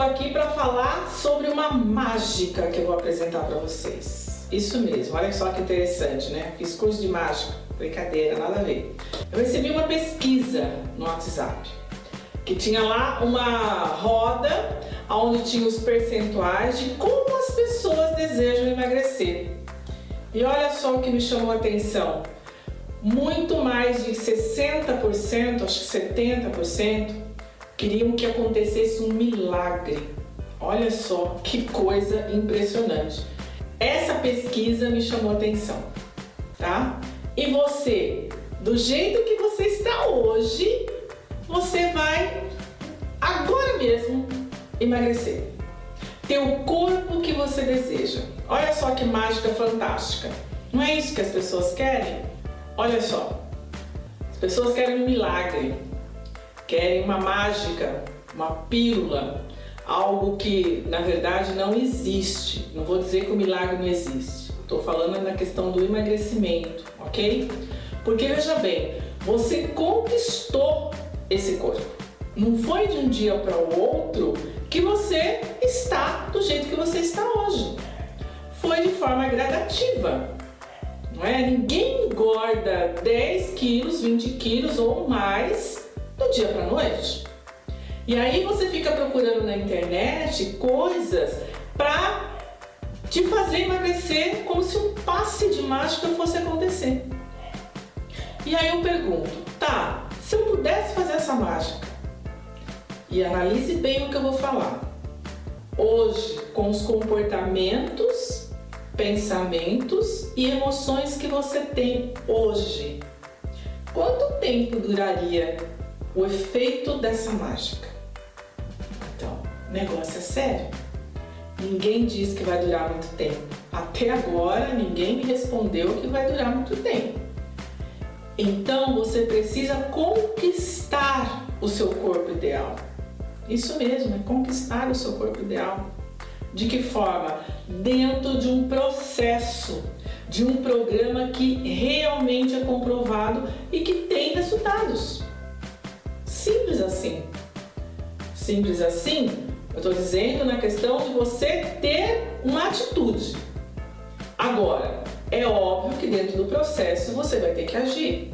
aqui para falar sobre uma mágica que eu vou apresentar para vocês. Isso mesmo, olha só que interessante, né? Fiz curso de mágica, brincadeira, nada a ver. Eu recebi uma pesquisa no WhatsApp que tinha lá uma roda onde tinha os percentuais de como as pessoas desejam emagrecer. E olha só o que me chamou a atenção. Muito mais de 60%, acho que 70%, queriam que acontecesse um milagre. Olha só que coisa impressionante. Essa pesquisa me chamou atenção, tá? E você, do jeito que você está hoje, você vai agora mesmo emagrecer. Ter o corpo que você deseja. Olha só que mágica fantástica. Não é isso que as pessoas querem? Olha só. As pessoas querem um milagre, querem uma mágica, uma pílula, algo que na verdade não existe. Não vou dizer que o milagre não existe. Estou falando na questão do emagrecimento, ok? Porque veja bem, você conquistou esse corpo. Não foi de um dia para o outro que você está do jeito que você está hoje. Foi de forma gradativa. Não é? Ninguém engorda 10 quilos, 20 quilos ou mais do dia para noite. E aí você fica procurando na internet coisas para te fazer emagrecer como se um passe de mágica fosse acontecer. E aí eu pergunto, tá, se eu pudesse fazer essa mágica, e analise bem o que eu vou falar. Hoje, com os comportamentos, pensamentos e emoções que você tem hoje, quanto tempo duraria o efeito dessa mágica? Então, negócio é sério. Ninguém diz que vai durar muito tempo. Até agora, ninguém me respondeu que vai durar muito tempo. Então, você precisa conquistar o seu corpo ideal. Isso mesmo, é conquistar o seu corpo ideal. De que forma? Dentro de um processo, de um programa que realmente é comprovado e que tem resultados. Simples assim. Simples assim, eu estou dizendo na questão de você ter uma atitude. Agora, é óbvio que dentro do processo você vai ter que agir.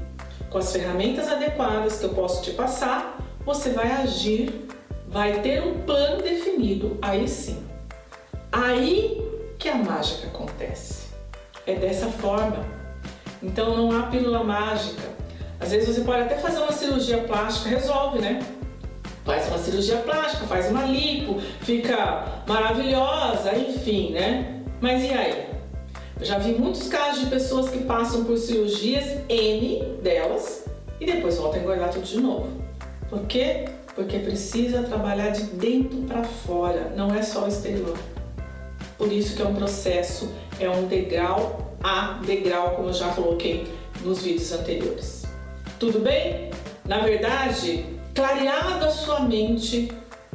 Com as ferramentas adequadas que eu posso te passar, você vai agir vai ter um plano definido, aí sim. Aí que a mágica acontece. É dessa forma. Então não há pílula mágica. Às vezes você pode até fazer uma cirurgia plástica, resolve, né? Faz uma cirurgia plástica, faz uma lipo, fica maravilhosa, enfim, né? Mas e aí? Eu já vi muitos casos de pessoas que passam por cirurgias, N delas, e depois voltam a engordar tudo de novo. Por quê? porque precisa trabalhar de dentro para fora, não é só o exterior. Por isso que é um processo, é um degrau a degrau, como eu já coloquei nos vídeos anteriores. Tudo bem? Na verdade, clareado a sua mente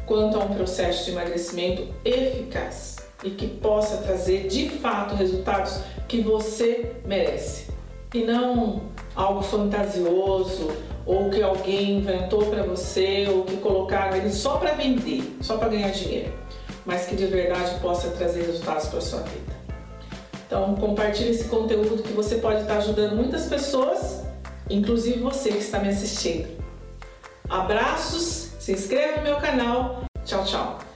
quanto a um processo de emagrecimento eficaz e que possa trazer de fato resultados que você merece e não algo fantasioso ou que alguém inventou para você ou que colocaram ele só para vender, só para ganhar dinheiro, mas que de verdade possa trazer resultados para sua vida. Então, compartilhe esse conteúdo que você pode estar ajudando muitas pessoas, inclusive você que está me assistindo. Abraços, se inscreva no meu canal. Tchau, tchau.